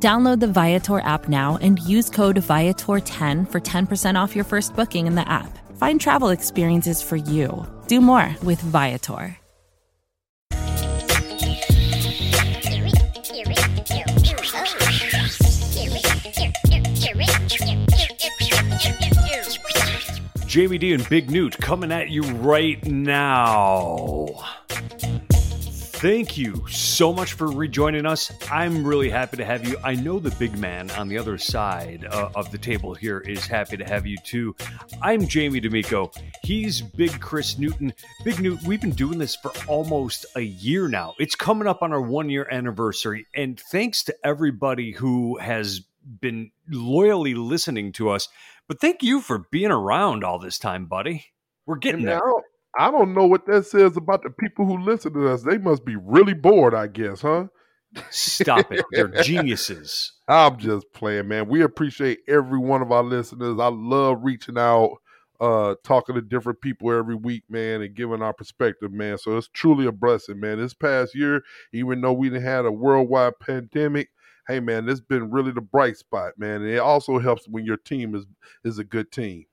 Download the Viator app now and use code Viator10 for 10% off your first booking in the app. Find travel experiences for you. Do more with Viator. Jamie D and Big Newt coming at you right now. Thank you so much for rejoining us. I'm really happy to have you. I know the big man on the other side uh, of the table here is happy to have you too. I'm Jamie D'Amico. He's Big Chris Newton. Big Newt, we've been doing this for almost a year now. It's coming up on our one year anniversary. And thanks to everybody who has been loyally listening to us. But thank you for being around all this time, buddy. We're getting there. now, I don't know what that says about the people who listen to us. They must be really bored, I guess, huh? Stop it. They're geniuses. I'm just playing, man. We appreciate every one of our listeners. I love reaching out, uh, talking to different people every week, man, and giving our perspective, man. So it's truly a blessing, man. This past year, even though we didn't had a worldwide pandemic, hey man, this been really the bright spot, man. And it also helps when your team is is a good team.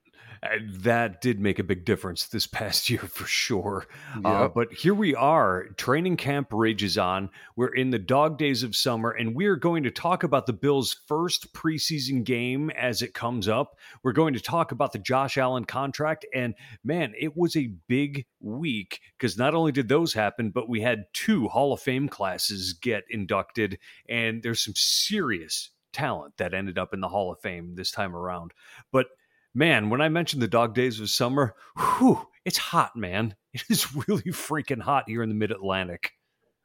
That did make a big difference this past year for sure. Uh, but here we are. Training camp rages on. We're in the dog days of summer, and we are going to talk about the Bills' first preseason game as it comes up. We're going to talk about the Josh Allen contract. And man, it was a big week because not only did those happen, but we had two Hall of Fame classes get inducted, and there's some serious talent that ended up in the Hall of Fame this time around. But man, when I mentioned the dog days of summer, whew, it's hot, man. It is really freaking hot here in the mid Atlantic.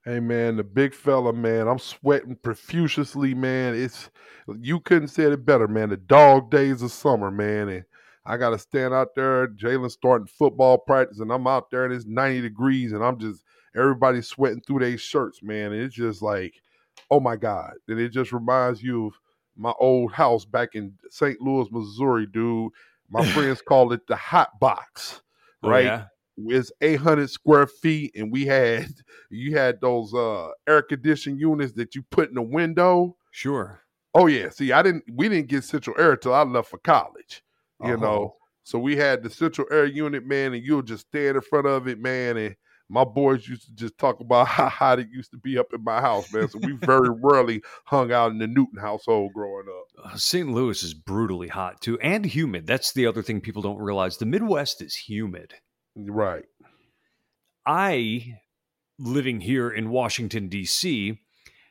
Hey man, the big fella, man. I'm sweating profusely, man. It's you couldn't say it better, man. The dog days of summer, man. And I gotta stand out there. Jalen starting football practice, and I'm out there and it's 90 degrees, and I'm just everybody's sweating through their shirts, man. And it's just like, oh my God. And it just reminds you of my old house back in St. Louis, Missouri, dude. My friends call it the hot box, Oh, right? yeah? It's 800 square feet, and we had you had those uh air conditioned units that you put in the window. Sure. Oh yeah, see, I didn't. We didn't get central air till I left for college. You Uh-huh. know, so we had the central air unit, man, and you'll just stand in front of it, man. And my boys used to just talk about how hot it used to be up in my house, man. So we very rarely hung out in the Newton household growing up. Uh, St. Louis is brutally hot too, and humid. That's the other thing people don't realize. The Midwest is humid. Right. I, living here in Washington, D.C.,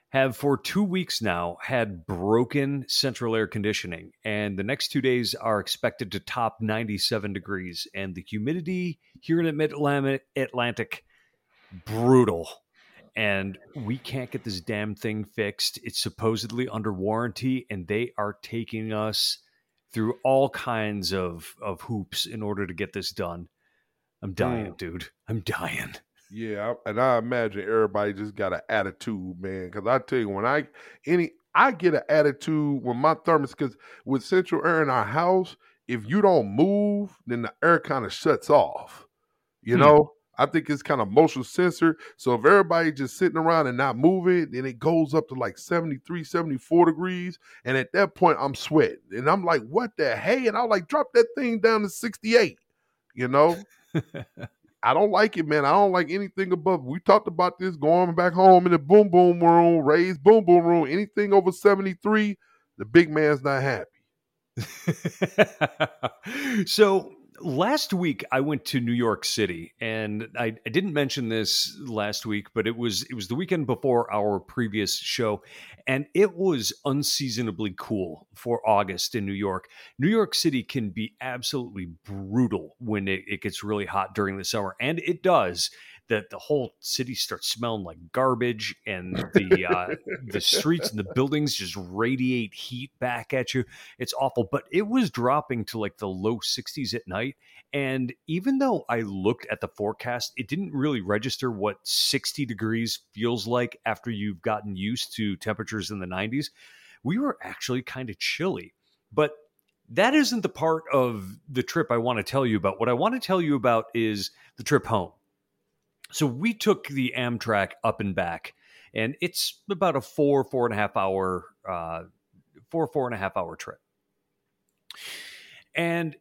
have for two weeks now had broken central air conditioning. And the next two days are expected to top 97 degrees. And the humidity here in the mid Atlantic, brutal. And we can't get this damn thing fixed. It's supposedly under warranty, and they are taking us through all kinds of, of hoops in order to get this done. I'm dying, Mm. dude. I'm dying. Yeah, and I imagine everybody just got an attitude, man. Because I tell you, when I any I get an attitude when my thermos, because with central air in our house, if you don't move, then the air kind of shuts off. You Hmm. know, I think it's kind of motion sensor. So if everybody just sitting around and not moving, then it goes up to like 73, 74 degrees. And at that point, I'm sweating. And I'm like, what the hey? And I'm like, drop that thing down to 68. You know? I don't like it, man. I don't like anything above. We talked about this going back home in the boom boom room, raised boom boom room. Anything over 73, the big man's not happy. so last week I went to New York City, and I, I didn't mention this last week, but it was it was the weekend before our previous show, and it was unseasonably cool for August in New York. New York City can be absolutely brutal when it, it gets really hot during the summer, and it does. That the whole city starts smelling like garbage and the uh, the streets and the buildings just radiate heat back at you it's awful but it was dropping to like the low 60s at night and even though i looked at the forecast it didn't really register what 60 degrees feels like after you've gotten used to temperatures in the 90s we were actually kind of chilly but that isn't the part of the trip I want to tell you about. What I want to tell you about is the trip home. So we took the Amtrak up and back, and it's about a four, four and a half hour, uh, four, four and a half hour trip. And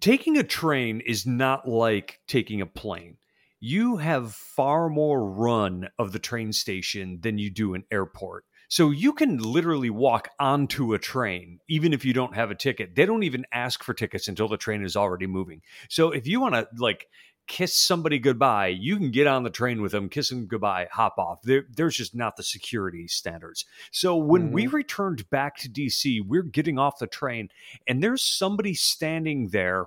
taking a train is not like taking a plane. You have far more run of the train station than you do an airport. So you can literally walk onto a train, even if you don't have a ticket. They don't even ask for tickets until the train is already moving. So if you want to like kiss somebody goodbye, you can get on the train with them, kiss them goodbye, hop off. There, there's just not the security standards. So when mm-hmm. we returned back to DC, we're getting off the train, and there's somebody standing there.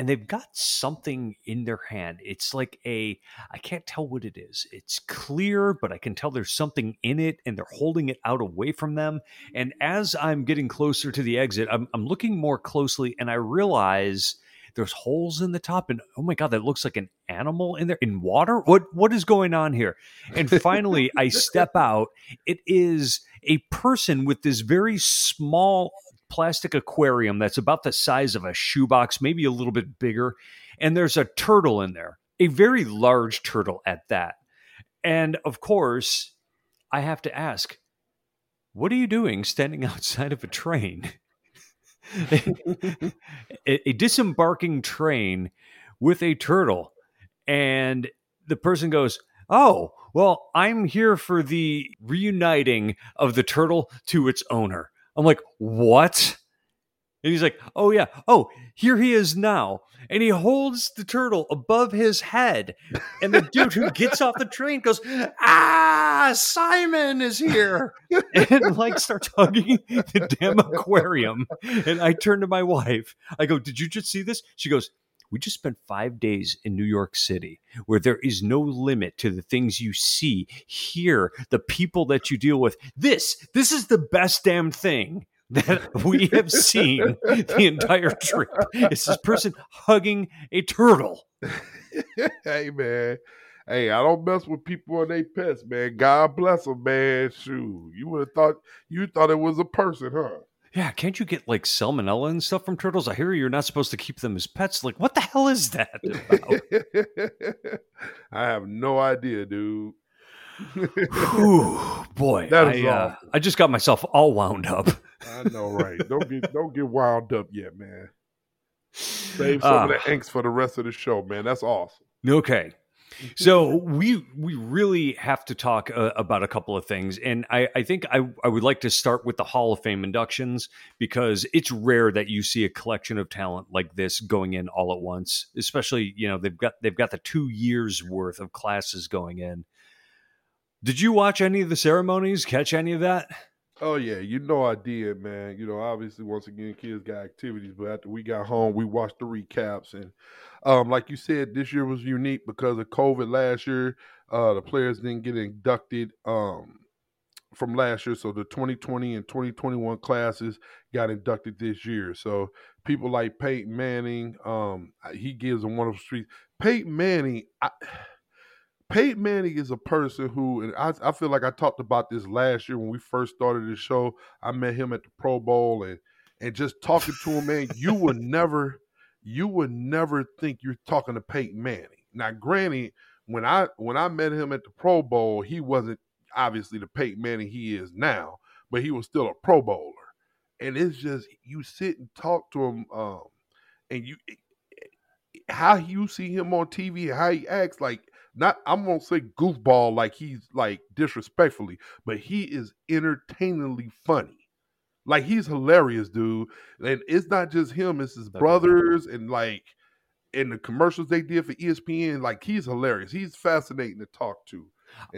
And they've got something in their hand. It's like a, I can't tell what it is. It's clear, but I can tell there's something in it and they're holding it out away from them. And as I'm getting closer to the exit, I'm, I'm looking more closely and I realize there's holes in the top, and oh my god, that looks like an animal in there in water. What what is going on here? And finally, I step out. It is a person with this very small plastic aquarium that's about the size of a shoebox, maybe a little bit bigger, and there's a turtle in there, a very large turtle at that. And of course, I have to ask, what are you doing standing outside of a train? a, a disembarking train with a turtle. And the person goes, Oh, well, I'm here for the reuniting of the turtle to its owner. I'm like, What? And he's like, Oh, yeah. Oh, here he is now. And he holds the turtle above his head. And the dude who gets off the train goes, Ah, Ah, Simon is here. And like starts hugging the damn aquarium. And I turn to my wife. I go, Did you just see this? She goes, we just spent five days in New York City where there is no limit to the things you see, hear, the people that you deal with. This, this is the best damn thing that we have seen the entire trip. It's this person hugging a turtle. hey man. Hey, I don't mess with people and their pets, man. God bless them, man. Shoot. You would have thought you thought it was a person, huh? Yeah, can't you get like salmonella and stuff from turtles? I hear you're not supposed to keep them as pets. Like, what the hell is that I have no idea, dude. Whew, boy, that is I, uh, I just got myself all wound up. I know, right? Don't get don't get wound up yet, man. Save some uh, of the angst for the rest of the show, man. That's awesome. Okay, so we we really have to talk uh, about a couple of things, and I, I think I, I would like to start with the Hall of Fame inductions because it's rare that you see a collection of talent like this going in all at once. Especially, you know, they've got they've got the two years worth of classes going in. Did you watch any of the ceremonies? Catch any of that? Oh yeah, you know I did, man. You know, obviously, once again, kids got activities, but after we got home, we watched the recaps, and um, like you said, this year was unique because of COVID. Last year, uh, the players didn't get inducted um from last year, so the 2020 and 2021 classes got inducted this year. So people like Peyton Manning, um, he gives them one of the streets. Peyton Manning, I Peyton Manning is a person who, and I, I feel like I talked about this last year when we first started the show. I met him at the Pro Bowl, and and just talking to him, man, you would never, you would never think you're talking to Peyton Manning. Now, granted, when I when I met him at the Pro Bowl, he wasn't obviously the Peyton Manning he is now, but he was still a Pro Bowler. And it's just you sit and talk to him, um, and you how you see him on TV, how he acts like not I'm gonna say goofball like he's like disrespectfully, but he is entertainingly funny. Like he's hilarious, dude. And it's not just him, it's his brothers and like in the commercials they did for ESPN, like he's hilarious. He's fascinating to talk to.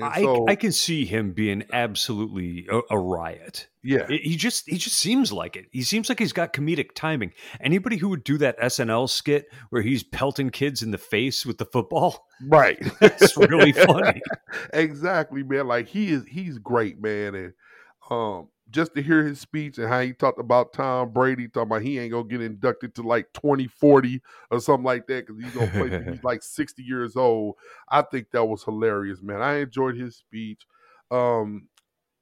I, so, I can see him being absolutely a, a riot. Yeah, he just he just seems like it. He seems like he's got comedic timing. Anybody who would do that SNL skit where he's pelting kids in the face with the football, right? it's really funny. exactly, man. Like he is, he's great, man, and um, just to hear his speech and how he talked about Tom Brady, talking about he ain't gonna get inducted to like 2040 or something like that because he's gonna play he's like 60 years old. I think that was hilarious, man. I enjoyed his speech. Um,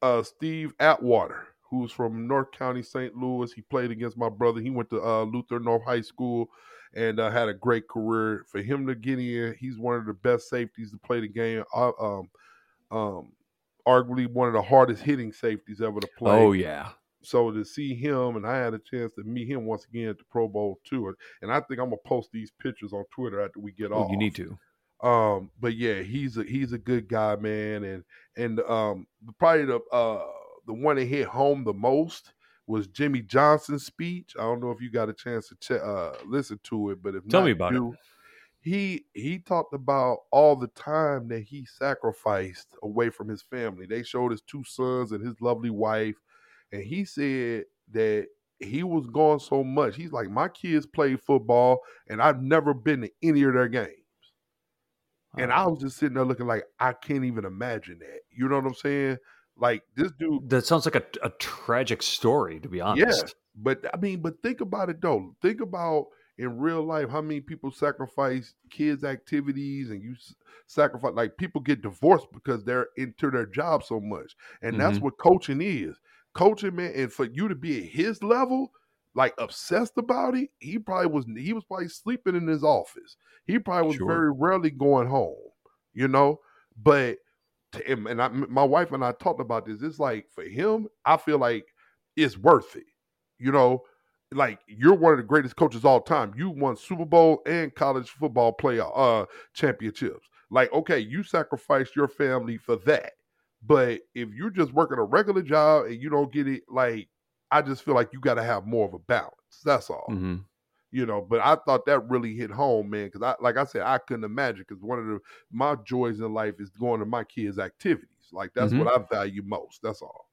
uh, Steve Atwater, who's from North County, St. Louis, he played against my brother. He went to uh, Lutheran North High School and uh, had a great career. For him to get in, he's one of the best safeties to play the game. Uh, um, um, arguably one of the hardest hitting safeties ever to play. Oh yeah. So to see him, and I had a chance to meet him once again at the Pro Bowl too, and I think I'm gonna post these pictures on Twitter after we get oh, off. You need to. Um, but yeah, he's a he's a good guy, man, and and um, probably the uh the one that hit home the most was Jimmy Johnson's speech. I don't know if you got a chance to ch- uh, listen to it, but if tell not, me about do, it he he talked about all the time that he sacrificed away from his family. They showed his two sons and his lovely wife, and he said that he was gone so much. He's like, my kids play football, and I've never been to any of their games. And I was just sitting there looking like I can't even imagine that. You know what I'm saying? Like this dude. That sounds like a, a tragic story, to be honest. Yeah, but I mean, but think about it though. Think about in real life how many people sacrifice kids activities and you sacrifice like people get divorced because they're into their job so much. And mm-hmm. that's what coaching is. Coaching man and for you to be at his level like obsessed about it he probably was he was probably sleeping in his office. He probably was sure. very rarely going home you know? But to, and I, my wife and i talked about this. It's like for him i feel like it's worth it you know like you're one of the greatest coaches all time. You won Super Bowl and college football playoff uh championships. Like, okay, you sacrificed your family for that. But if you're just working a regular job and you don't get it, like I just feel like you got to have more of a balance. That's all. Mm-hmm. You know, but I thought that really hit home, man. Because I, like I said, I couldn't imagine. Because one of the my joys in life is going to my kids' activities. Like that's mm-hmm. what I value most. That's all.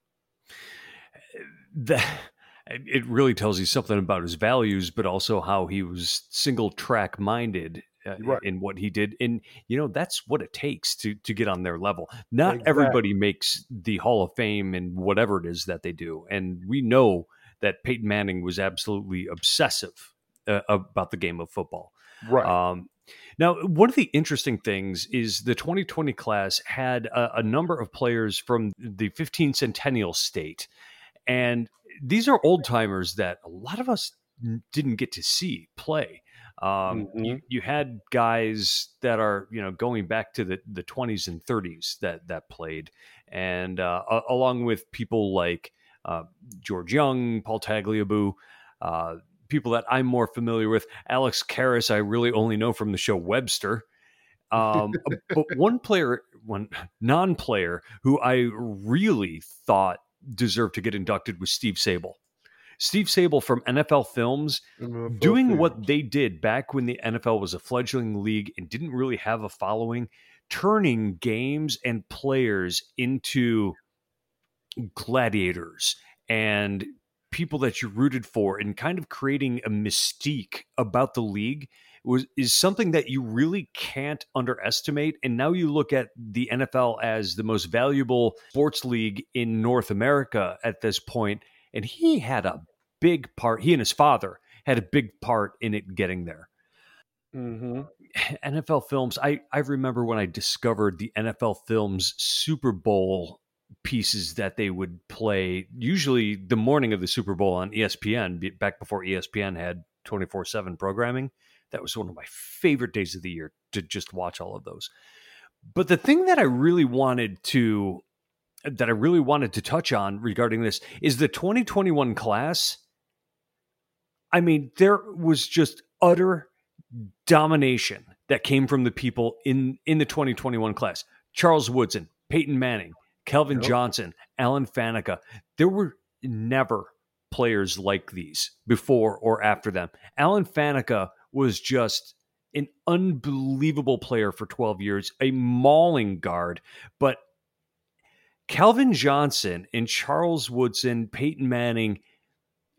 That it really tells you something about his values, but also how he was single track minded uh, right. in what he did. And you know that's what it takes to to get on their level. Not exactly. everybody makes the Hall of Fame and whatever it is that they do. And we know that Peyton Manning was absolutely obsessive uh, about the game of football. Right. Um, now, one of the interesting things is the 2020 class had a, a number of players from the 15 centennial slate. And these are old timers that a lot of us didn't get to see play. Um, mm-hmm. you, you, had guys that are you know going back to the, the 20s and 30s that that played, and uh, along with people like uh, George Young, Paul Tagliabue, uh, people that I'm more familiar with. Alex Karras, I really only know from the show Webster. Um, but one player, one non-player who I really thought deserved to get inducted was Steve Sabol. Steve Sabol from NFL Films NFL doing films. what they did back when the NFL was a fledgling league and didn't really have a following, turning games and players into gladiators and people that you rooted for and kind of creating a mystique about the league was is something that you really can't underestimate. And now you look at the NFL as the most valuable sports league in North America at this point, and he had a big part. He and his father had a big part in it getting there. Mm-hmm. NFL Films. I I remember when I discovered the NFL Films Super Bowl pieces that they would play usually the morning of the Super Bowl on ESPN back before ESPN had 24/7 programming that was one of my favorite days of the year to just watch all of those. But the thing that I really wanted to that I really wanted to touch on regarding this is the 2021 class. I mean, there was just utter domination that came from the people in in the 2021 class. Charles Woodson, Peyton Manning, Calvin yep. Johnson, Alan Faneca. There were never players like these before or after them. Alan Faneca was just an unbelievable player for 12 years, a mauling guard, but Calvin Johnson and Charles Woodson, Peyton Manning,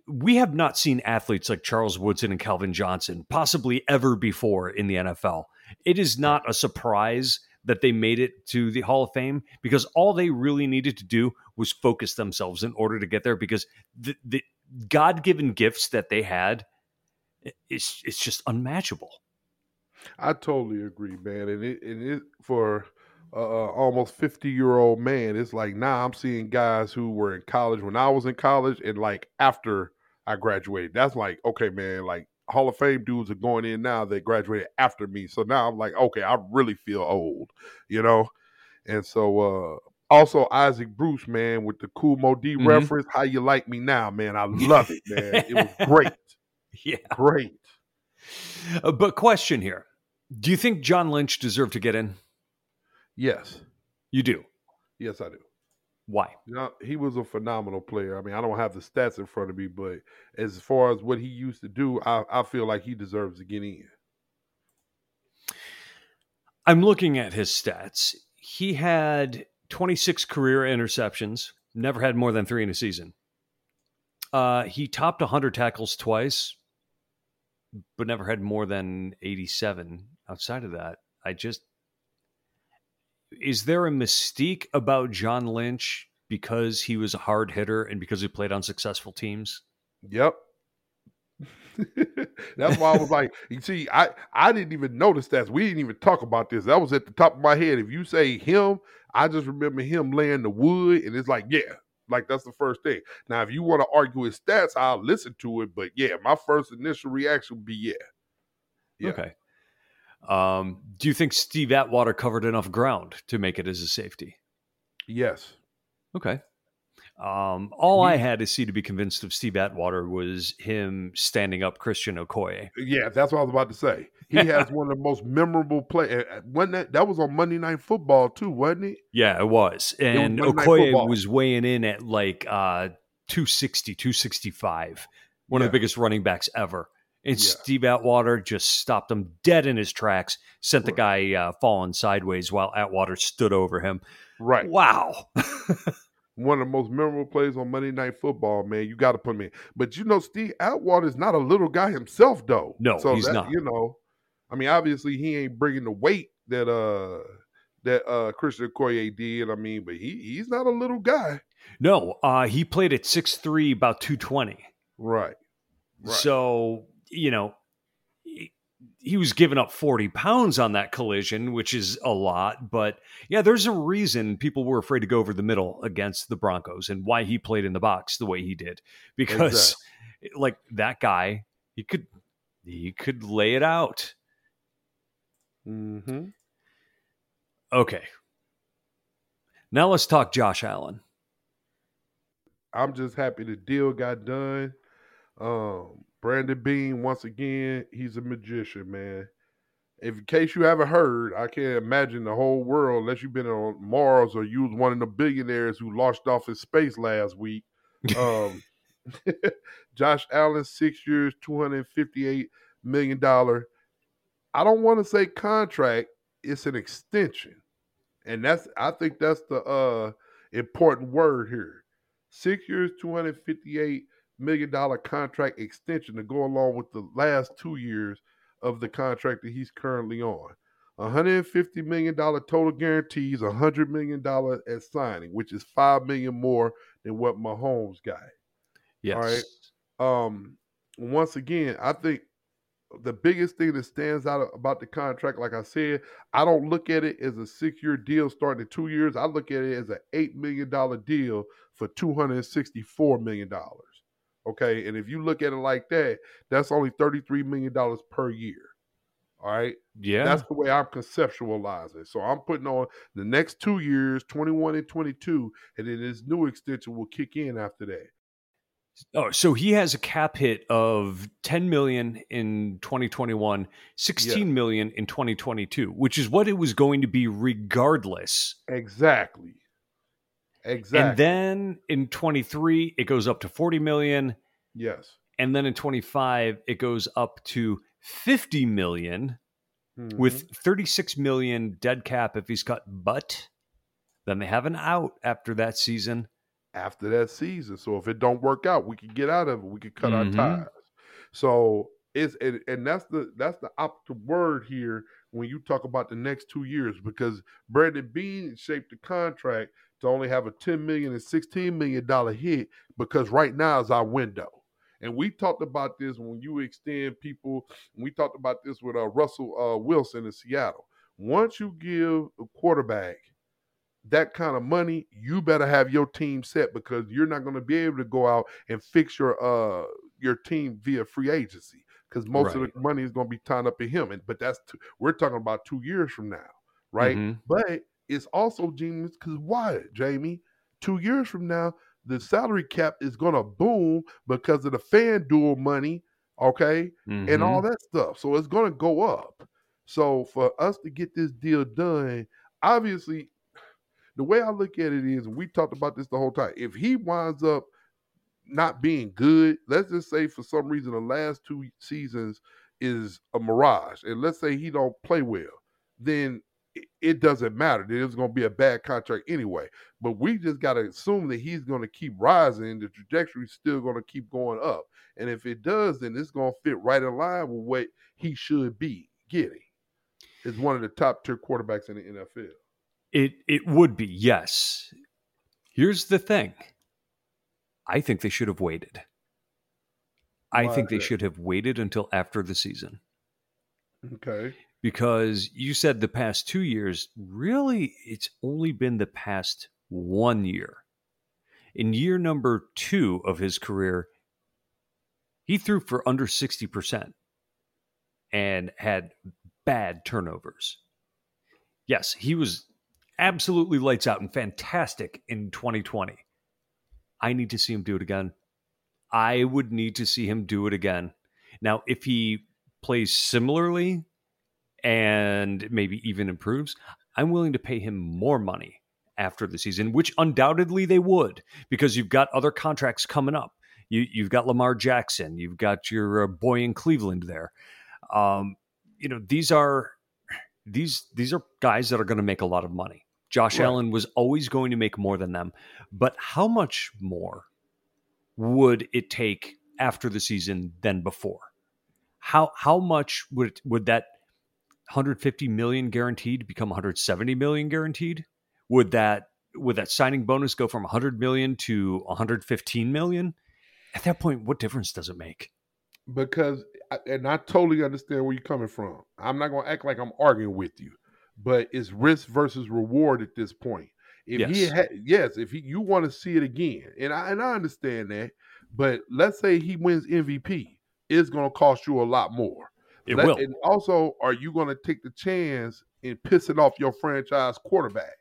we have not seen athletes like Charles Woodson and Calvin Johnson possibly ever before in the NFL. It is not a surprise that they made it to the Hall of Fame because all they really needed to do was focus themselves in order to get there because the, the God given gifts that they had, it's, it's just unmatchable. I totally agree, man. And it, and it for uh, almost 50 year old man, it's like now I'm seeing guys who were in college when I was in college and like after I graduated. That's like, okay, man, like Hall of Fame dudes are going in now that graduated after me. So now I'm like, okay, I really feel old, you know? And so uh also Isaac Bruce, man, with the Kool Moe Dee mm-hmm. reference, how you like me now, man. I love it, man. it was great. Yeah. Great. Uh, but question here. Do you think John Lynch deserved to get in? Yes. You do? Yes, I do. Why? You know, he was a phenomenal player. I mean, I don't have the stats in front of me, but as far as what he used to do, I, I feel like he deserves to get in. I'm looking at his stats. He had 26 career interceptions, never had more than three in a season. Uh, he topped 100 tackles twice, but never had more than 87 outside of that. I just is there a mystique about John Lynch because he was a hard hitter and because he played on successful teams? Yep. That's why I was like, you see, I I didn't even notice that. We didn't even talk about this. That was at the top of my head. If you say him, I just remember him laying the wood, and it's like, yeah, like that's the first thing. Now, if you want to argue his stats, I'll listen to it. But yeah, my first initial reaction would be yeah. yeah. Okay. Um, do you think Steve Atwater covered enough ground to make it as a safety? Yes. Okay. Um, all I had to see to be convinced of Steve Atwater was him standing up Christian Okoye. Yeah, that's what I was about to say. He has one of the most memorable play. When that that was on Monday Night Football too, wasn't it? Yeah, it was. And it was Okoye was weighing in at like uh, 260, 265. One yeah. of the biggest running backs ever. And yeah. Steve Atwater just stopped him dead in his tracks, sent the guy uh, falling sideways while Atwater stood over him. Right. Wow. One of the most memorable plays on Monday Night Football, man. You got to put him in. But you know, Steve Atwater is not a little guy himself, though. No, so he's that, not. You know, I mean, obviously he ain't bringing the weight that uh that uh Christian Okoye did. I mean, but he he's not a little guy. No, uh he played at six three, about two twenty. Right. Right. So you know, he was giving up 40 pounds on that collision, which is a lot. But yeah, there's a reason people were afraid to go over the middle against the Broncos and why he played in the box the way he did. Because exactly. like that guy, he could he could lay it out. Mm-hmm. Okay. Now let's talk Josh Allen. I'm just happy the deal got done. Um, Brandon Beane, once again, he's a magician, man. If in case you haven't heard, I can't imagine the whole world, unless you've been on Mars or you was one of the billionaires who launched off in space last week. Um, Josh Allen, six years, two hundred fifty-eight million dollar. I don't want to say contract; it's an extension, and that's I think that's the uh, important word here. Six years, two hundred fifty-eight million dollar contract extension to go along with the last two years of the contract that he's currently on. $150 million total guarantees, $100 million at signing, which is 5 million more than what Mahomes got. Yes. All right. Um, once again, I think the biggest thing that stands out about the contract, like I said, I don't look at it as a six year deal starting in two years. I look at it as an $8 million deal for $264 million. Okay. And if you look at it like that, that's only $33 million per year. All right. Yeah. That's the way I'm conceptualizing. So I'm putting on the next two years, 21 and 22, and then this new extension will kick in after that. Oh, so he has a cap hit of 10 million in 2021, sixteen yeah. million in 2022, which is what it was going to be regardless. Exactly. Exactly. And then in 23, it goes up to 40 million. Yes. And then in 25, it goes up to 50 million. mm-hmm. with 36 million dead cap if he's cut, but then they have an out after that season. After that season, so if it don't work out, we could get out of it. We could cut mm-hmm. our ties. So it's and, and that's the that's the opposite word here when you talk about the next two years because Brandon Beane shaped the contract to only have a 10 million and 16 million dollar hit because right now is our window. And we talked about this when you extend people. We talked about this with uh, Russell uh, Wilson in Seattle. Once you give a quarterback that kind of money, you better have your team set because you're not going to be able to go out and fix your uh your team via free agency because most right. of the money is going to be tied up in him. And but that's we we're talking about two years from now, right? Mm-hmm. But it's also genius because why, Jamie? Two years from now, the salary cap is going to boom because of the FanDuel money, okay, mm-hmm. and all that stuff. So it's going to go up. So for us to get this deal done, obviously, the way I look at it is, we talked about this the whole time. If he winds up not being good, let's just say for some reason the last two seasons is a mirage, and let's say he don't play well, then it doesn't matter. It's going to be a bad contract anyway. But we just got to assume that he's going to keep rising. The trajectory is still going to keep going up. And if it does, then it's going to fit right in line with what he should be getting. Is one of the top tier quarterbacks in the NFL. It it would be yes. Here's the thing. I think they should have waited. I think they should have waited until after the season. Okay because you said the past two years, really, it's only been the past one year. In year number two of his career, he threw for under 60% and had bad turnovers. Yes, he was absolutely lights out and fantastic in 2020. I need to see him do it again. I would need to see him do it again. Now, if he plays similarly and maybe even improves, I'm willing to pay him more money after the season, which undoubtedly they would, because you've got other contracts coming up. You, you've got Lamar Jackson, you've got your uh, boy in Cleveland there. Um, you know, these are these these are guys that are going to make a lot of money. Josh right. Allen was always going to make more than them, but how much more would it take after the season than before? How how much would would that 150 million guaranteed become 170 million guaranteed? Would that would that signing bonus go from 100 million to 115 million? At that point, what difference does it make? Because and I totally understand where you're coming from. I'm not going to act like I'm arguing with you, but it's risk versus reward at this point. If yes. he ha- yes, if he, you want to see it again, and I and I understand that, but let's say he wins MVP, it's going to cost you a lot more. It will. And also, are you going to take the chance in pissing off your franchise quarterback?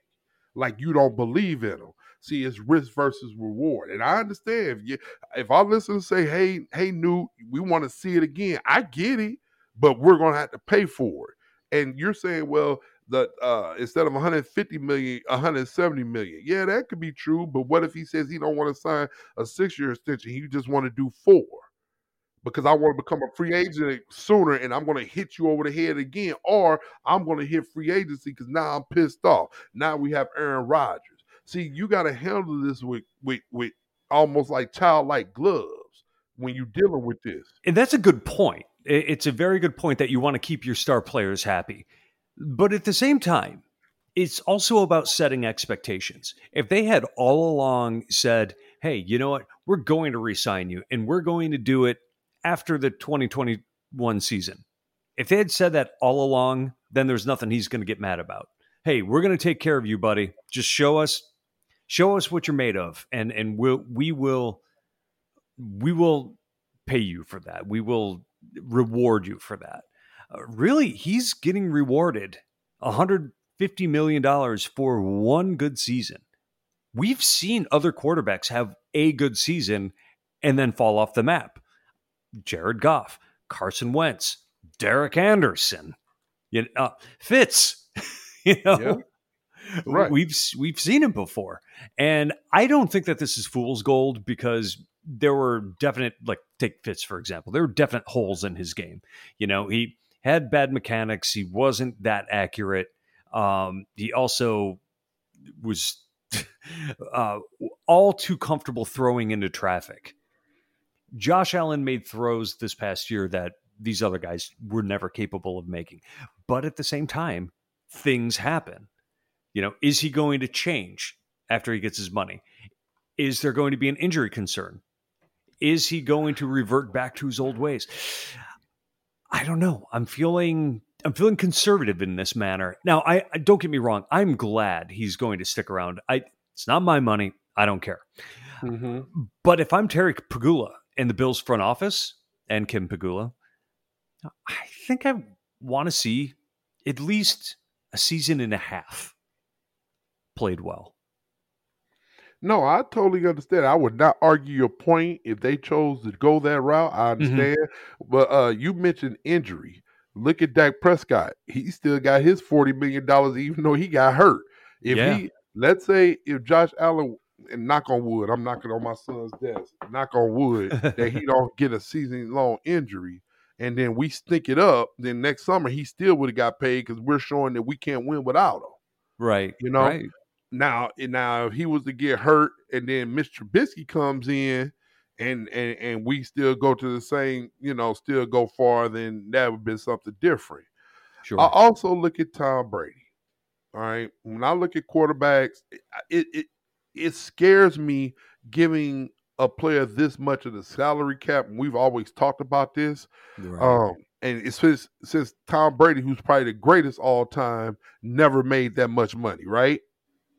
Like you don't believe in him. See, it's risk versus reward. And I understand if you if I listen and say, hey, hey, Newt, we want to see it again, I get it, but we're gonna have to pay for it. And you're saying, well, the uh instead of 150 million 170 million yeah that could be true but what if he says he don't want to sign a six year extension he just want to do four because I want to become a free agent sooner and I'm going to hit you over the head again, or I'm going to hit free agency because now I'm pissed off. Now we have Aaron Rodgers. See, you got to handle this with, with, with almost like childlike gloves when you're dealing with this. And that's a good point. It's a very good point that you want to keep your star players happy. But at the same time, it's also about setting expectations. If they had all along said, hey, you know what? We're going to resign you and we're going to do it after the 2021 season. If they had said that all along, then there's nothing he's going to get mad about. Hey, we're going to take care of you, buddy. Just show us show us what you're made of and and we'll we will we will pay you for that. We will reward you for that. Uh, really, he's getting rewarded 150 million dollars for one good season. We've seen other quarterbacks have a good season and then fall off the map. Jared Goff, Carson Wentz, Derek Anderson, you know, uh, Fitz. you know, yeah. right. we've we've seen him before, and I don't think that this is fool's gold because there were definite like take Fitz for example, there were definite holes in his game. You know, he had bad mechanics. He wasn't that accurate. Um, he also was uh, all too comfortable throwing into traffic. Josh Allen made throws this past year that these other guys were never capable of making. But at the same time, things happen. You know, is he going to change after he gets his money? Is there going to be an injury concern? Is he going to revert back to his old ways? I don't know. I'm feeling I'm feeling conservative in this manner. Now, I, I don't get me wrong. I'm glad he's going to stick around. I it's not my money. I don't care. Mm-hmm. But if I'm Terry Pegula in the Bills front office and Kim Pegula, I think I want to see at least a season and a half played well. No, I totally understand. I would not argue your point if they chose to go that route. I mm-hmm. understand. Mm-hmm. But uh, you mentioned injury. Look at Dak Prescott. He still got his forty million dollars, even though he got hurt. If yeah. he, let's say, if Josh Allen and knock on wood, I'm knocking on my son's desk. Knock on wood that he don't get a season long injury, and then we stink it up. Then next summer he still would have got paid because we're showing that we can't win without him. Right. You know. Right. Now, and now if he was to get hurt, and then Mr. Trubisky comes in, and and and we still go to the same, you know, still go far, then that would be something different. Sure. I also look at Tom Brady. All right. When I look at quarterbacks, it it it scares me giving a player this much of the salary cap. And we've always talked about this. Right. Um, and it's since, since Tom Brady, who's probably the greatest all time, never made that much money, right?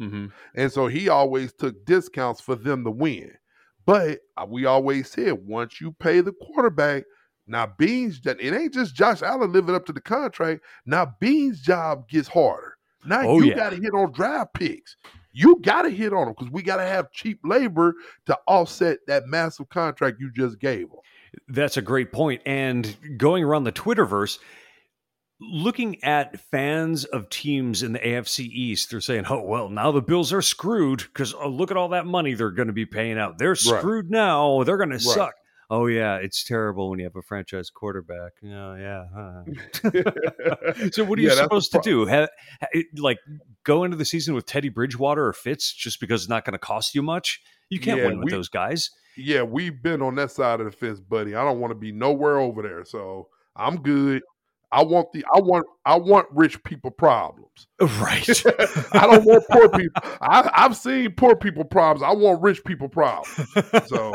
Mm-hmm. And so he always took discounts for them to win. But uh, we always said once you pay the quarterback, now Beane's it ain't just Josh Allen living up to the contract. Now Beane's job gets harder. Now oh, you yeah. got to hit on draft picks. You got to hit on them because we got to have cheap labor to offset that massive contract you just gave them. That's a great point. And going around the Twitterverse, looking at fans of teams in the AFC East, they're saying, "Oh well, now the Bills are screwed because oh, uh, look at all that money they're going to be paying out. They're screwed right. now. They're going right. to suck." Oh yeah, it's terrible when you have a franchise quarterback. Oh yeah. Huh. so what are you yeah, supposed to do? Have, like go into the season with Teddy Bridgewater or Fitz just because it's not going to cost you much? You can't yeah, win with we, those guys. Yeah, we've been on that side of the fence, buddy. I don't want to be nowhere over there, so I'm good. I want the I want I want rich people problems. Right. I don't want poor people. I, I've seen poor people problems. I want rich people problems. So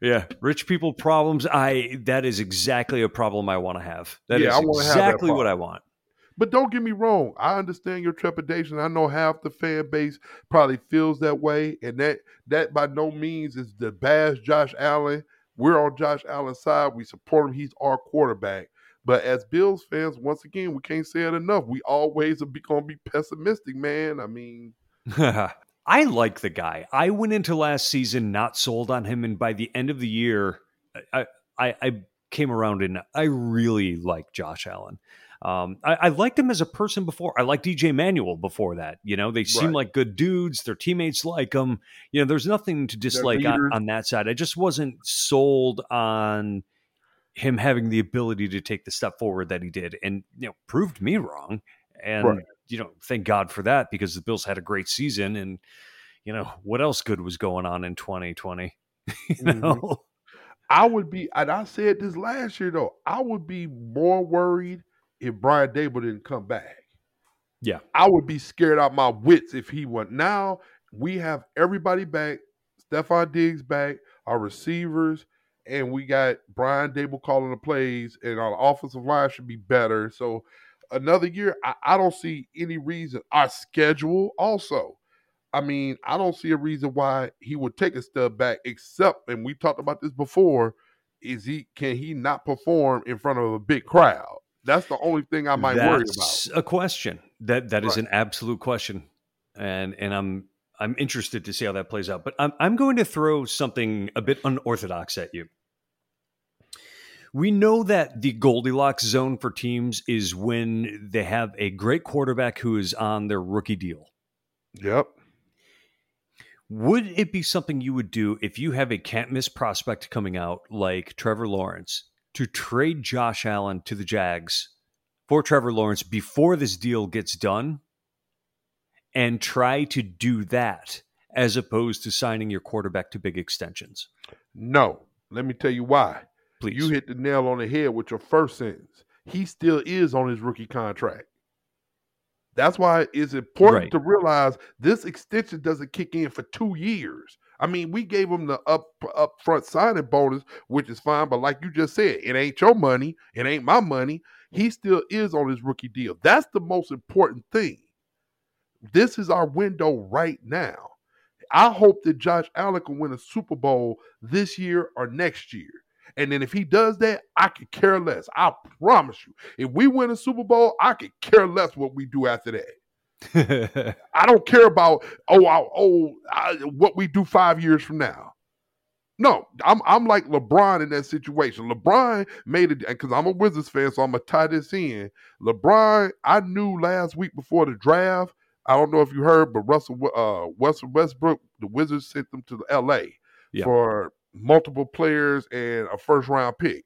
yeah, rich people problems. I that is exactly a problem I want to have. That yeah, is exactly what I want. But don't get me wrong. I understand your trepidation. I know half the fan base probably feels that way, and that that by no means is the bash Josh Allen. We're on Josh Allen's side. We support him. He's our quarterback. But as Bills fans, once again, we can't say it enough. We always are going to be pessimistic, man. I mean, I like the guy. I went into last season not sold on him, and by the end of the year, I I, I came around and I really like Josh Allen. Um, I, I, liked him as a person before. I liked EJ Manuel before that. You know, they seem right. like good dudes. Their teammates like them. You know, there's nothing to dislike on, on, that side. I just wasn't sold on him having the ability to take the step forward that he did, and you know, proved me wrong. And right you know, thank God for that because the Bills had a great season, and you know what else good was going on in 2020. you mm-hmm. know, mm-hmm. I would be, and I said this last year though, I would be more worried if Brian Daboll didn't come back. Yeah, I would be scared out my wits if he went. Now we have everybody back, Stefon Diggs back, our receivers, and we got Brian Daboll calling the plays, and our offensive line should be better. So another year, I, I don't see any reason. Our schedule also. I mean, I don't see a reason why he would take a step back, except, and we talked about this before, is he can he not perform in front of a big crowd? That's the only thing I might That's worry about. A question that that is right. an absolute question, and and I'm I'm interested to see how that plays out. But I'm I'm going to throw something a bit unorthodox at you. We know that the Goldilocks zone for teams is when they have a great quarterback who is on their rookie deal. Yep. Would it be something you would do if you have a can't miss prospect coming out like Trevor Lawrence to trade Josh Allen to the Jags for Trevor Lawrence before this deal gets done and try to do that as opposed to signing your quarterback to big extensions? No. Let me tell you why. Please. You hit the nail on the head with your first sentence. He still is on his rookie contract. That's why it's important Right. to realize this extension doesn't kick in for two years. I mean, we gave him the up upfront signing bonus, which is fine, but like you just said, it ain't your money, it ain't my money. He still is on his rookie deal. That's the most important thing. This is our window right now. I hope that Josh Allen can win a Super Bowl this year or next year. And then if he does that, I could care less. I promise you. If we win a Super Bowl, I could care less what we do after that. I don't care about oh I, oh I, what we do five years from now. No, I'm I'm like LeBron in that situation. LeBron made it because I'm a Wizards fan, so I'm gonna tie this in. LeBron, I knew last week before the draft. I don't know if you heard, but Russell uh Russell Westbrook, the Wizards sent them to L.A. Yeah. for multiple players and a first round pick.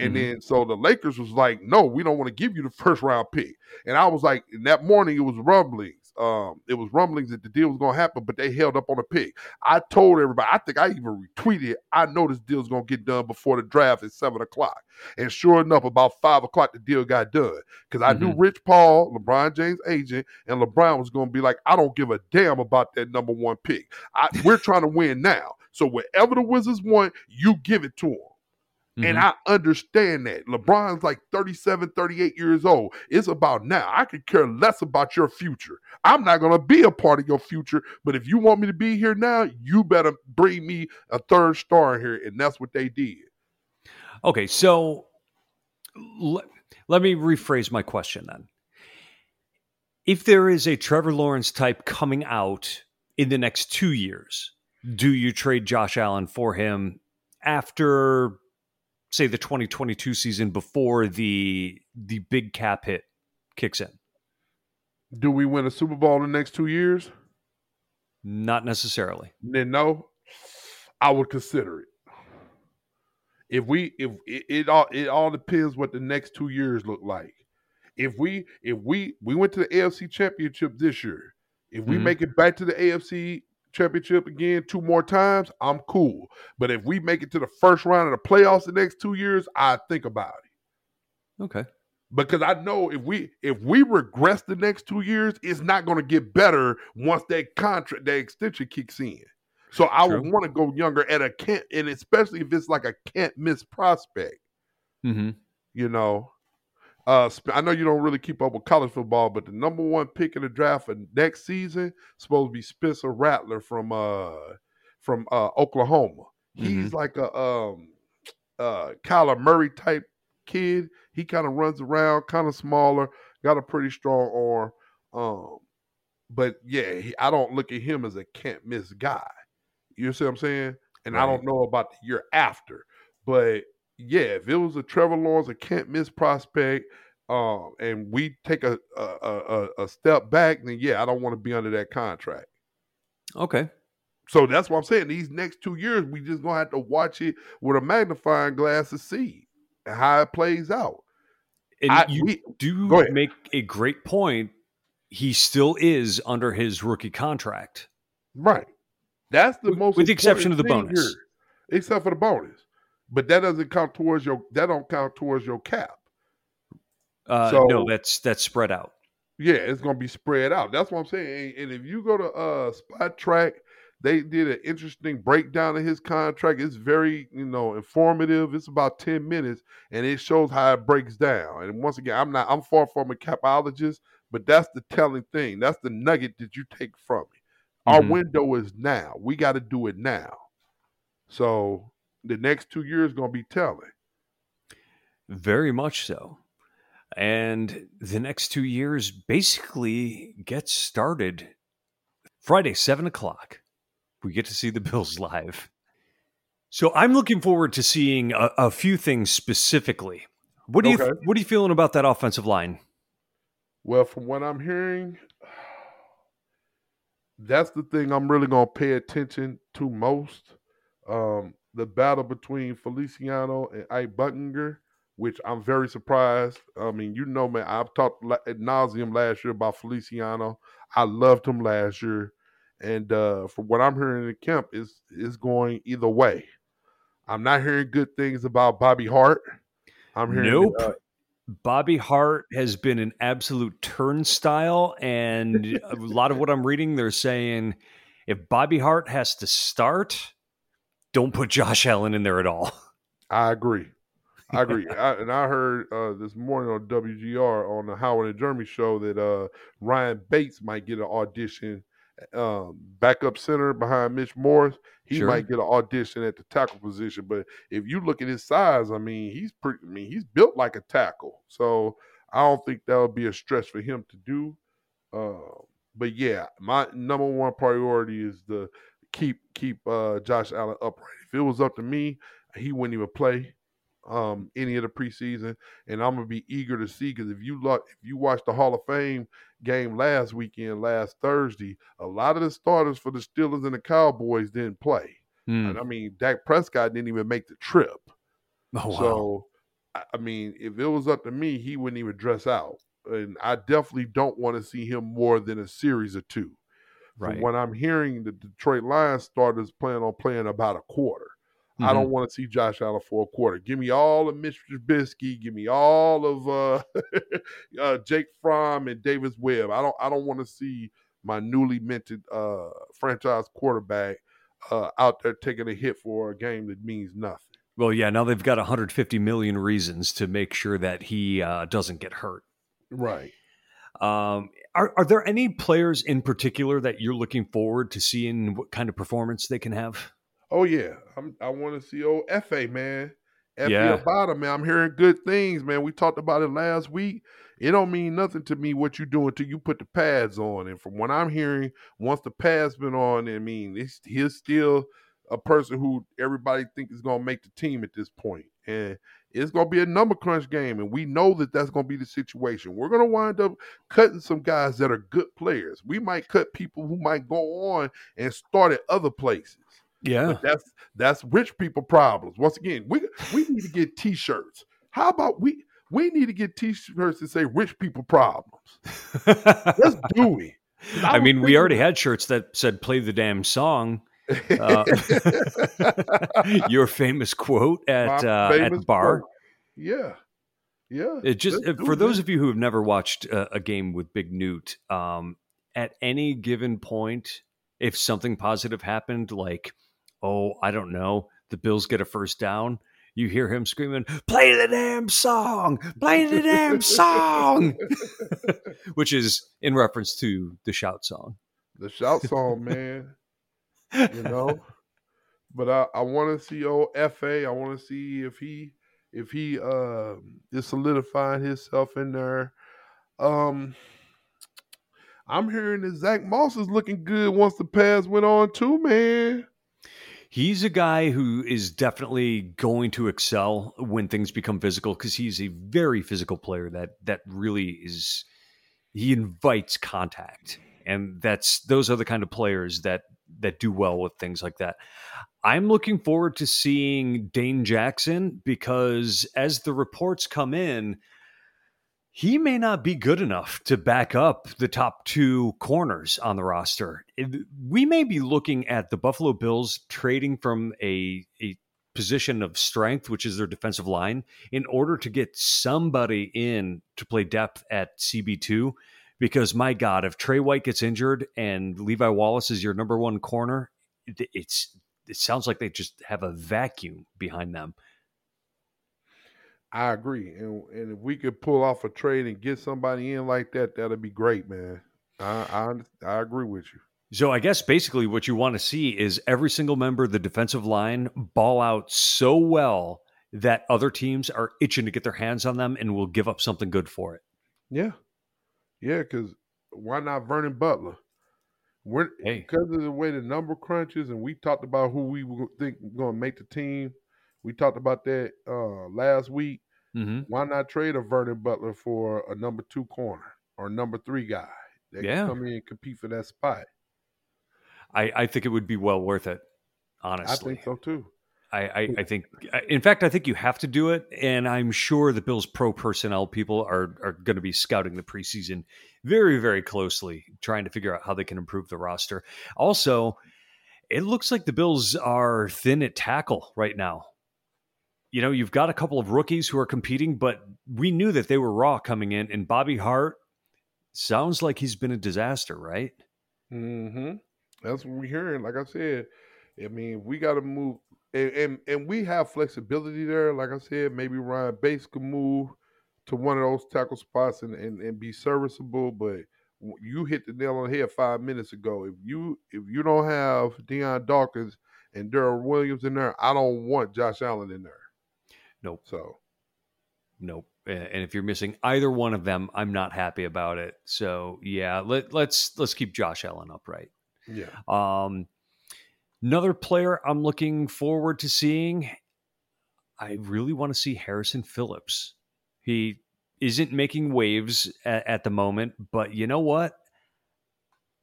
And Mhm. then so the Lakers was like, no, we don't want to give you the first round pick. And I was like, in that morning it was rumblings. Um, it was rumblings that the deal was gonna happen, but they held up on the pick. I told everybody, I think I even retweeted, I know this deal's gonna get done before the draft at seven o'clock. And sure enough, about five o'clock, the deal got done. Because I knew Rich Paul, LeBron James' agent, and LeBron was gonna be like, I don't give a damn about that number one pick. I, we're trying to win now. So whatever the Wizards want, you give it to them. And Mhm. I understand that. LeBron's like 37, 38 years old. It's about now. I could care less about your future. I'm not going to be a part of your future. But if you want me to be here now, you better bring me a third star here. And that's what they did. Okay, so let, let me rephrase my question then. If there is a Trevor Lawrence type coming out in the next two years, do you trade Josh Allen for him after, say, the 2022 season before the the big cap hit kicks in? Do we win a Super Bowl in the next two years? Not necessarily. Then no, I would consider it. If we if it, it all it all depends what the next two years look like. If we if we we went to the AFC championship this year, if we Mhm. make it back to the AFC championship again two more times, I'm cool. But if we make it to the first round of the playoffs the next two years, I think about it Okay. because I know if we if we regress the next two years, it's not going to get better once that contract that extension kicks in. So I would want to go younger at a can't, and especially if it's like a can't miss prospect. Mm-hmm. You know, uh, I know you don't really keep up with college football, but the number one pick in the draft for next season is supposed to be Spencer Rattler from uh from uh Oklahoma. He's like a um uh Kyler Murray type kid. He kind of runs around, kind of smaller, got a pretty strong arm. Um, but yeah, he, I don't look at him as a can't miss guy. You see what I'm saying? And I don't know about the year after, but yeah, if it was a Trevor Lawrence, a can't miss prospect, um, and we take a a, a a- step back, then yeah, I don't want to be under that contract. Okay. So that's what I'm saying. These next two years, we just gonna have to watch it with a magnifying glass to see how it plays out. And I- you we- do make a great point. He still is under his rookie contract. Right. That's the With- most with the exception of the bonus. here, except for the bonus. But that doesn't count towards your that don't count towards your cap. Uh, So- no, that's that's spread out. Yeah, it's gonna be spread out. That's what I'm saying. And if you go to uh Spotrac, they did an interesting breakdown of his contract. It's very, you know, informative. It's about 10 minutes and it shows how it breaks down. And once again, I'm not I'm far from a capologist, but that's the telling thing. That's the nugget that you take from it. Our Mhm. window is now. We got to do it now. So the next two years gonna be telling. Very much so. And the next two years basically get started Friday, seven o'clock. We get to see the Bills live. So I'm looking forward to seeing a, a few things specifically. What do you what are you feeling about that offensive line? Well, from what I'm hearing, that's the thing I'm really gonna pay attention to most. Um, the battle between Feliciano and Ike Boettger. which I'm very surprised. I mean, you know, man, I've talked ad nauseum last year about Feliciano. I loved him last year, and uh, from what I'm hearing in the camp, is is going either way. I'm not hearing good things about Bobby Hart. I'm hearing nope. Uh, Bobby Hart has been an absolute turnstile, and a lot of what I'm reading, they're saying if Bobby Hart has to start, don't put Josh Allen in there at all. I agree. I agree. I, and I heard uh, this morning on WGR on the Howard and Jeremy show that uh, Ryan Bates might get an audition um, backup center behind Mitch Morse. He sure. might get an audition at the tackle position. But if you look at his size, I mean, he's pretty. I mean, he's built like a tackle. So I don't think that would be a stretch for him to do. Uh, but yeah, my number one priority is to keep keep uh, Josh Allen upright. If it was up to me, he wouldn't even play um, any of the preseason, and I'm gonna be eager to see because if you look, if you watch the Hall of Fame game last weekend, last Thursday, a lot of the starters for the Steelers and the Cowboys didn't play. Mm. And I mean, Dak Prescott didn't even make the trip. Oh, wow. So, I mean, if it was up to me, he wouldn't even dress out, and I definitely don't want to see him more than a series or two. Right. From what I'm hearing, the Detroit Lions starters plan on playing about a quarter. Mm-hmm. I don't want to see Josh Allen for a quarter. Give me all of Mitch Trubisky. Give me all of uh, uh, Jake Fromm and Davis Webb. I don't. I don't want to see my newly minted uh, franchise quarterback uh, out there taking a hit for a game that means nothing. Well, yeah. Now they've got 150 million reasons to make sure that he uh, doesn't get hurt. Right. Um, are, are there any players in particular that you're looking forward to seeing what kind of performance they can have? Oh yeah, I'm, i want to see old Fa man. Fa yeah. about him, man. I'm hearing good things, man. We talked about it last week. It don't mean nothing to me what you do until you put the pads on. And from what I'm hearing, once the pads been on, I mean, he's still a person who everybody think is gonna make the team at this point. And it's going to be a number crunch game, and we know that that's going to be the situation. We're going to wind up cutting some guys that are good players. We might cut people who might go on and start at other places. Yeah, but that's that's rich people problems. Once again, we we need to get T-shirts. How about we we need to get T-shirts that say "rich people problems"? Let's do it. I, I mean, we already had shirts that said "play the damn song." Uh, your famous quote at uh, at bar. Quote. Yeah, yeah. It just for those of you who have never watched a, a game with Big Newt, um, at any given point, if something positive happened, like oh, I don't know, the Bills get a first down, you hear him screaming, "Play the damn song! Play the damn song!" Which is in reference to the shout song. The shout song, man. You know, but I, I want to see old Fa. I want to see if he if he uh, is solidifying himself in there. Um, I'm hearing that Zack Moss is looking good once the pass went on too, man. He's a guy who is definitely going to excel when things become physical because he's a very physical player that that really is he invites contact and that's those are the kind of players that that do well with things like that. I'm looking forward to seeing Dane Jackson because as the reports come in, he may not be good enough to back up the top two corners on the roster. We may be looking at the Buffalo Bills trading from a, a position of strength, which is their defensive line, in order to get somebody in to play depth at CB2. Because my God, if Tre White gets injured and Levi Wallace is your number one corner, it's it sounds like they just have a vacuum behind them. I agree, and and if we could pull off a trade and get somebody in like that, that'd be great, man. I I, I agree with you. So I guess basically what you want to see is every single member of the defensive line ball out so well that other teams are itching to get their hands on them and will give up something good for it. Yeah, yeah, because why not Vernon Butler? We're, hey. Because of the way the number crunches, and we talked about who we think going to make the team we talked about that uh, last week. Mm-hmm. Why not trade a Vernon Butler for a number two corner or number three guy that yeah. can come in and compete for that spot? I, I think it would be well worth it. Honestly, I think so too. I, I, I, think, in fact, I think you have to do it, and I'm sure the Bills pro personnel people are are going to be scouting the preseason very, very closely, trying to figure out how they can improve the roster. Also, it looks like the Bills are thin at tackle right now. You know, you've got a couple of rookies who are competing, but we knew that they were raw coming in, and Bobby Hart sounds like he's been a disaster, right? Mm-hmm. That's what we're hearing. Like I said, I mean, we got to move and, and, and we have flexibility there. Like I said, maybe Ryan Bates could move to one of those tackle spots and, and, and be serviceable. But you hit the nail on the head five minutes ago. If you if you don't have Dion Dawkins and Daryl Williams in there, I don't want Josh Allen in there. Nope. So nope. And if you're missing either one of them, I'm not happy about it. So yeah, let let's let's keep Josh Allen upright. Yeah. Um Another player I'm looking forward to seeing, I really want to see Harrison Phillips. He isn't making waves at, at, the moment, but you know what?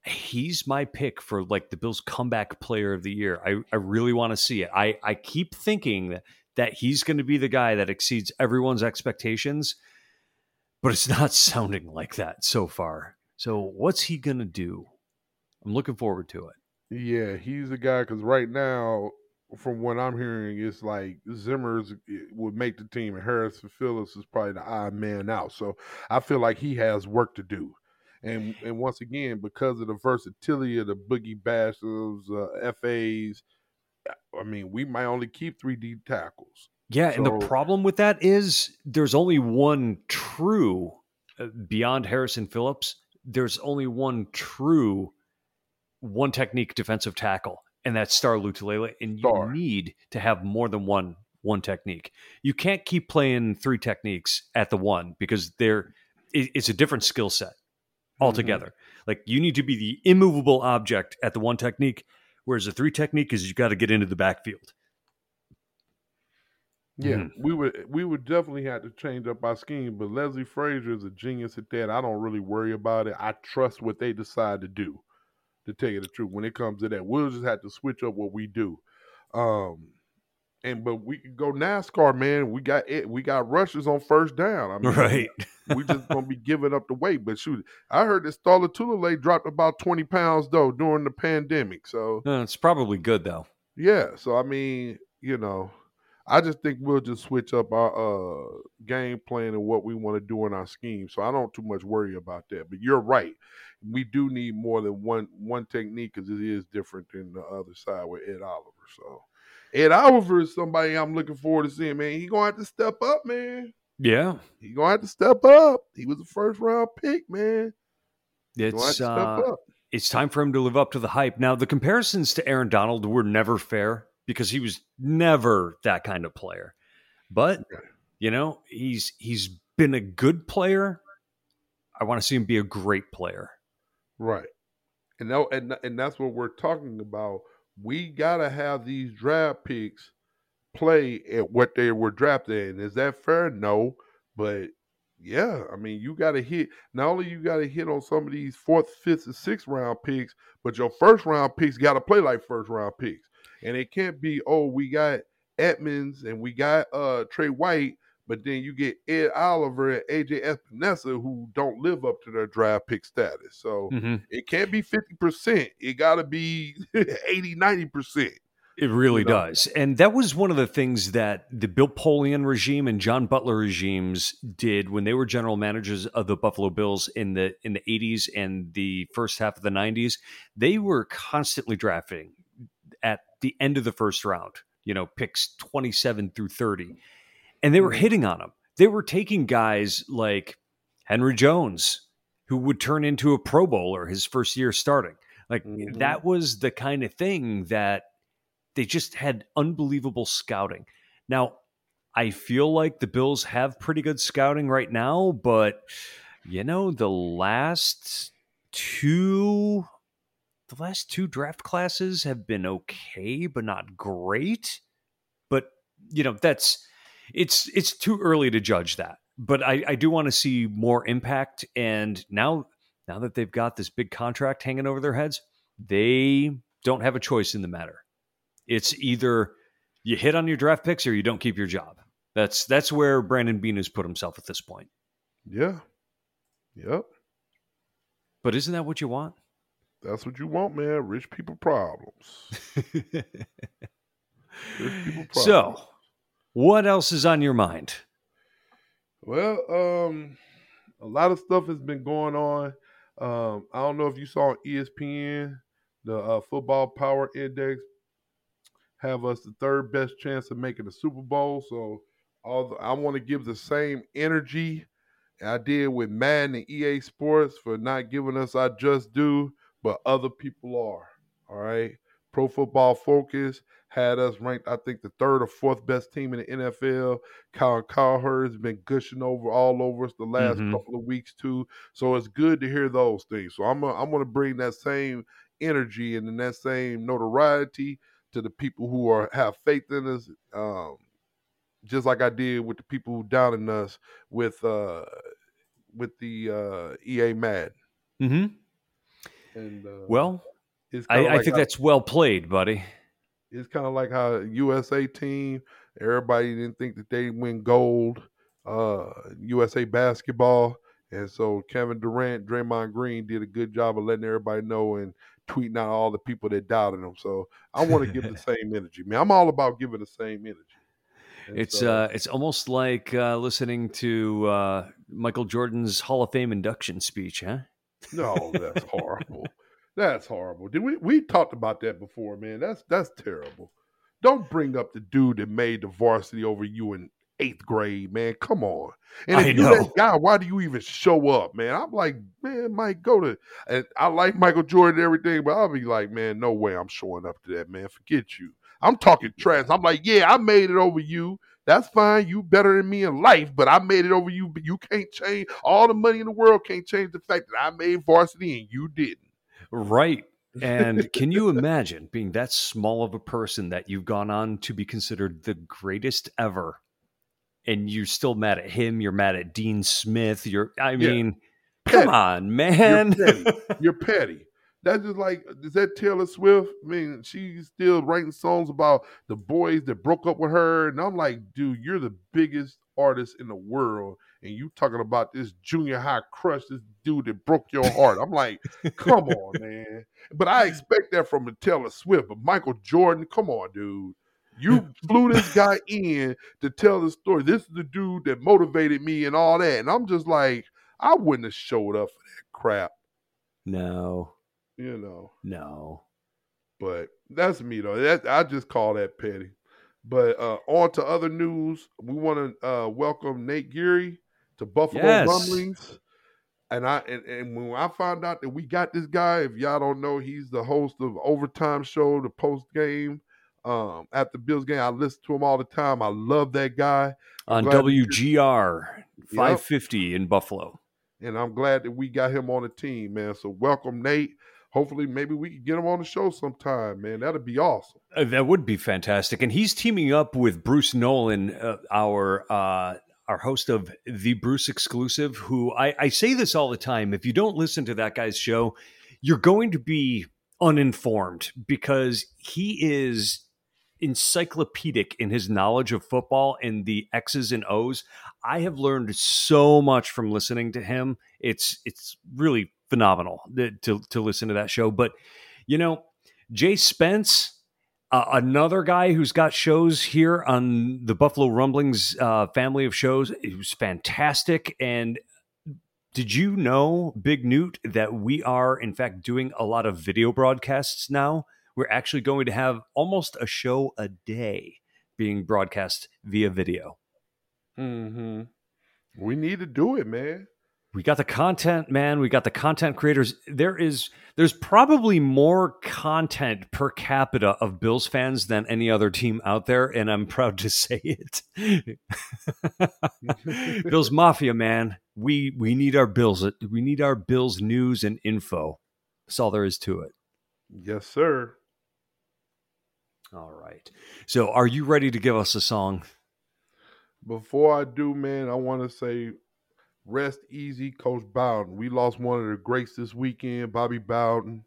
He's my pick for like the Bills comeback player of the year. I, I really want to see it. I, I keep thinking that, that he's going to be the guy that exceeds everyone's expectations, but it's not sounding like that so far. So, what's he going to do? I'm looking forward to it. Yeah, he's a guy because right now, from what I'm hearing, it's like Zimmer's eh, would make the team, and Harrison Phillips is probably the odd man out. So I feel like he has work to do. And and once again, because of the versatility of the Boogie Basham's, uh, FAs, I mean, we might only keep three D tackles. Yeah, so, and the problem with that is there's only one true uh, beyond Harrison Phillips. There's only one true one technique defensive tackle, and that's Star Lotulelei. And you need to have more than one one technique. You can't keep playing three techniques at the one because they're it's a different skill set mm-hmm. altogether. Mm-hmm. Like you need to be the immovable object at the one technique, whereas the three technique is you got to get into the backfield. Yeah, mm. we would we would definitely have to change up our scheme, but Leslie Frazier is a genius at that. I don't really worry about it. I trust what they decide to do to tell you the truth. When it comes to that, we'll just have to switch up what we do. Um, and but we can go NASCAR, man. We got it. We got rushes on first down. I mean, right. we just gonna be giving up the weight. But shoot, I heard that Star Lotulelei dropped about twenty pounds though during the pandemic. So uh, it's probably good though. Yeah. So I mean, you know, I just think we'll just switch up our uh, game plan and what we want to do in our scheme. So I don't too much worry about that. But you're right. We do need more than one one technique because it is different than the other side with Ed Oliver. So Ed Oliver is somebody I'm looking forward to seeing. Man, he gonna have to step up, man. Yeah, he gonna have to step up. He was a first round pick, man. It's uh, it's time for him to live up to the hype. Now the comparisons to Aaron Donald were never fair because he was never that kind of player. But you know, he's he's been a good player. I want to see him be a great player. Right. And that, and and that's what we're talking about. We gotta have these draft picks play at what they were drafted in. Is that fair? No. But yeah, I mean, you got to hit. Not only you got to hit on some of these fourth, fifth, and sixth round picks, but your first round picks got to play like first round picks. And it can't be, oh, we got Edmunds and we got uh Tre White, but then you get Ed Oliver and AJ Epenesa who don't live up to their draft pick status. So mm-hmm. it can't be 50%. It got to be 80, 90%. It really you know? does. And that was one of the things that the Bill Polian regime and John Butler regimes did when they were general managers of the Buffalo Bills in the in the 80s and the first half of the 90s. They were constantly drafting at the end of the first round, you know, picks 27 through 30. And they were mm-hmm. hitting on them. They were taking guys like Henry Jones, who would turn into a Pro Bowler his first year starting. Like mm-hmm. that was the kind of thing that they just had unbelievable scouting. Now, I feel like the Bills have pretty good scouting right now, but you know, the last two the last two draft classes have been okay, but not great. But you know, that's it's it's too early to judge that. But I, I do want to see more impact. And now now that they've got this big contract hanging over their heads, they don't have a choice in the matter. It's either You hit on your draft picks or you don't keep your job. That's that's where Brandon Beane has put himself at this point. Yeah. Yep. But isn't that what you want? That's what you want, man. Rich people problems. Rich people problems. So, what else is on your mind? Well, um, a lot of stuff has been going on. Um, I don't know if you saw ESPN, the uh, Football Power Index have us the third best chance of making the Super Bowl. So, all the, I want to give the same energy I did with Madden and EA Sports for not giving us our just due, but other people are. All right. Pro Football Focus had us ranked, I think, the third or fourth best team in the NFL. Colin Cowherd has been gushing over all over us the last mm-hmm. couple of weeks too. So it's good to hear those things. So I'm a, I'm going to bring that same energy and that same notoriety to the people who are have faith in us. Um, just like I did with the people who doubted us with uh, with the uh, EA Mad. Mm-hmm. And uh, well, I, like I, think how, that's well played, buddy. It's kind of like how USA team. Everybody didn't think that they win gold. Uh, USA basketball, and so Kevin Durant, Draymond Green did a good job of letting everybody know and tweeting out all the people that doubted them. So I want to give the same energy, man. I'm all about giving the same energy. And it's so, uh, it's almost like uh, listening to uh, Michael Jordan's Hall of Fame induction speech, huh? No, that's horrible. That's horrible. Did we we talked about that before, man? That's that's terrible. Don't bring up the dude that made the varsity over you in eighth grade, man. Come on. And if I you know. that guy, why do you even show up, man? I'm like, man, Mike, go to. And I like Michael Jordan and everything, but I'll be like, man, no way, I'm showing up to that, man. Forget you. I'm talking trash. I'm like, yeah, I made it over you. That's fine. You better than me in life, but I made it over you. But you can't change all the money in the world. Can't change the fact that I made varsity and you didn't. Right. And can you imagine being that small of a person that you've gone on to be considered the greatest ever? And you're still mad at him. You're mad at Dean Smith. You're, I mean, petty. come on, man. You're petty. You're petty. That's just like is that Taylor Swift? I mean, she's still writing songs about the boys that broke up with her, and I'm like, dude, you're the biggest artist in the world, and you talking about this junior high crush, this dude that broke your heart. I'm like, come on, man. But I expect that from a Taylor Swift, but Michael Jordan, come on, dude. You flew this guy in to tell the story. This is the dude that motivated me and all that. And I'm just like, I wouldn't have showed up for that crap. No you know. No. But that's me though. That I just call that petty. But uh on to other news. We want to uh welcome Nate Geary to Buffalo yes. Rumblings. And I and, and when I found out that we got this guy, if y'all don't know, he's the host of Overtime Show, the post game. Um, at the Bills game, I listen to him all the time. I love that guy. I'm on WGR 550 yep. in Buffalo. And I'm glad that we got him on the team, man. So welcome, Nate hopefully maybe we can get him on the show sometime man that'd be awesome uh, that would be fantastic and he's teaming up with bruce nolan uh, our uh, our host of the bruce exclusive who I, I say this all the time if you don't listen to that guy's show you're going to be uninformed because he is encyclopedic in his knowledge of football and the X's and O's. I have learned so much from listening to him. It's it's really phenomenal to to listen to that show. But you know, Jay Spence, uh, another guy who's got shows here on the Buffalo Rumblings uh, family of shows, who's fantastic. And did you know, Big Newt, that we are in fact doing a lot of video broadcasts now? We're actually going to have almost a show a day being broadcast via video. Mm-hmm. We need to do it, man we got the content man. We got the content creators. There is there's probably more content per capita of bills fans than any other team out there and i'm proud to say it. Bills mafia man. We we need our bills we need our bills news and info. That's all there is to it. Yes sir. All right. So are you ready to give us a song? Before i do man i want to say Rest easy, Coach Bowden. We lost one of the greats this weekend, Bobby Bowden,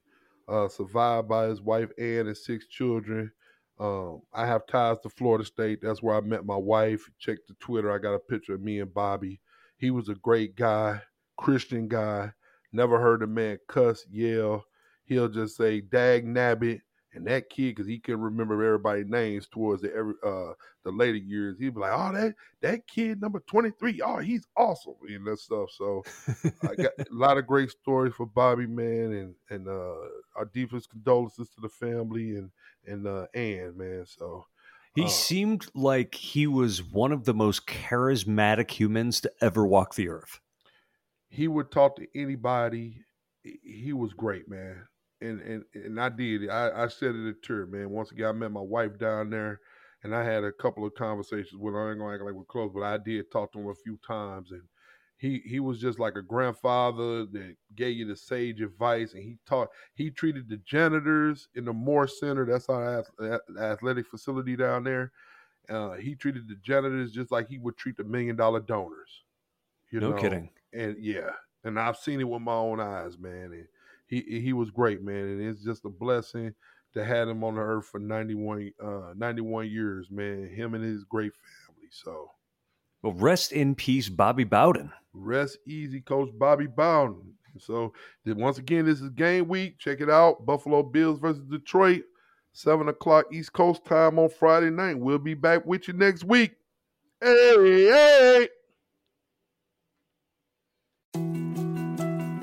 uh, survived by his wife Ann and six children. Um, I have ties to Florida State. That's where I met my wife. Check the Twitter. I got a picture of me and Bobby. He was a great guy, Christian guy. Never heard a man cuss, yell. He'll just say "dag nabbit," and that kid, because he can remember everybody's names towards the every uh the later years, he'd be like, "Oh, that that kid number twenty three, oh, he's awesome," and that stuff. So I got a lot of great stories for Bobby, man, and and uh, our deepest condolences to the family and and uh, Ann, man. So he uh, seemed like he was one of the most charismatic humans to ever walk the earth. He would talk to anybody. He was great, man. And and and I did. I, I said it at tour, man. Once again, I met my wife down there, and I had a couple of conversations with her. I ain't gonna act like we're close, but I did talk to him a few times, and he he was just like a grandfather that gave you the sage advice, and he taught. He treated the janitors in the Moore Center. That's our athletic facility down there. Uh, he treated the janitors just like he would treat the million dollar donors. You no know? kidding. And yeah, and I've seen it with my own eyes, man. And he he was great, man. And it's just a blessing to have him on the earth for 91, uh, 91 years, man. Him and his great family. So, well, rest in peace, Bobby Bowden. Rest easy, Coach Bobby Bowden. So, once again, this is game week. Check it out: Buffalo Bills versus Detroit, seven o'clock East Coast time on Friday night. We'll be back with you next week. Hey, hey.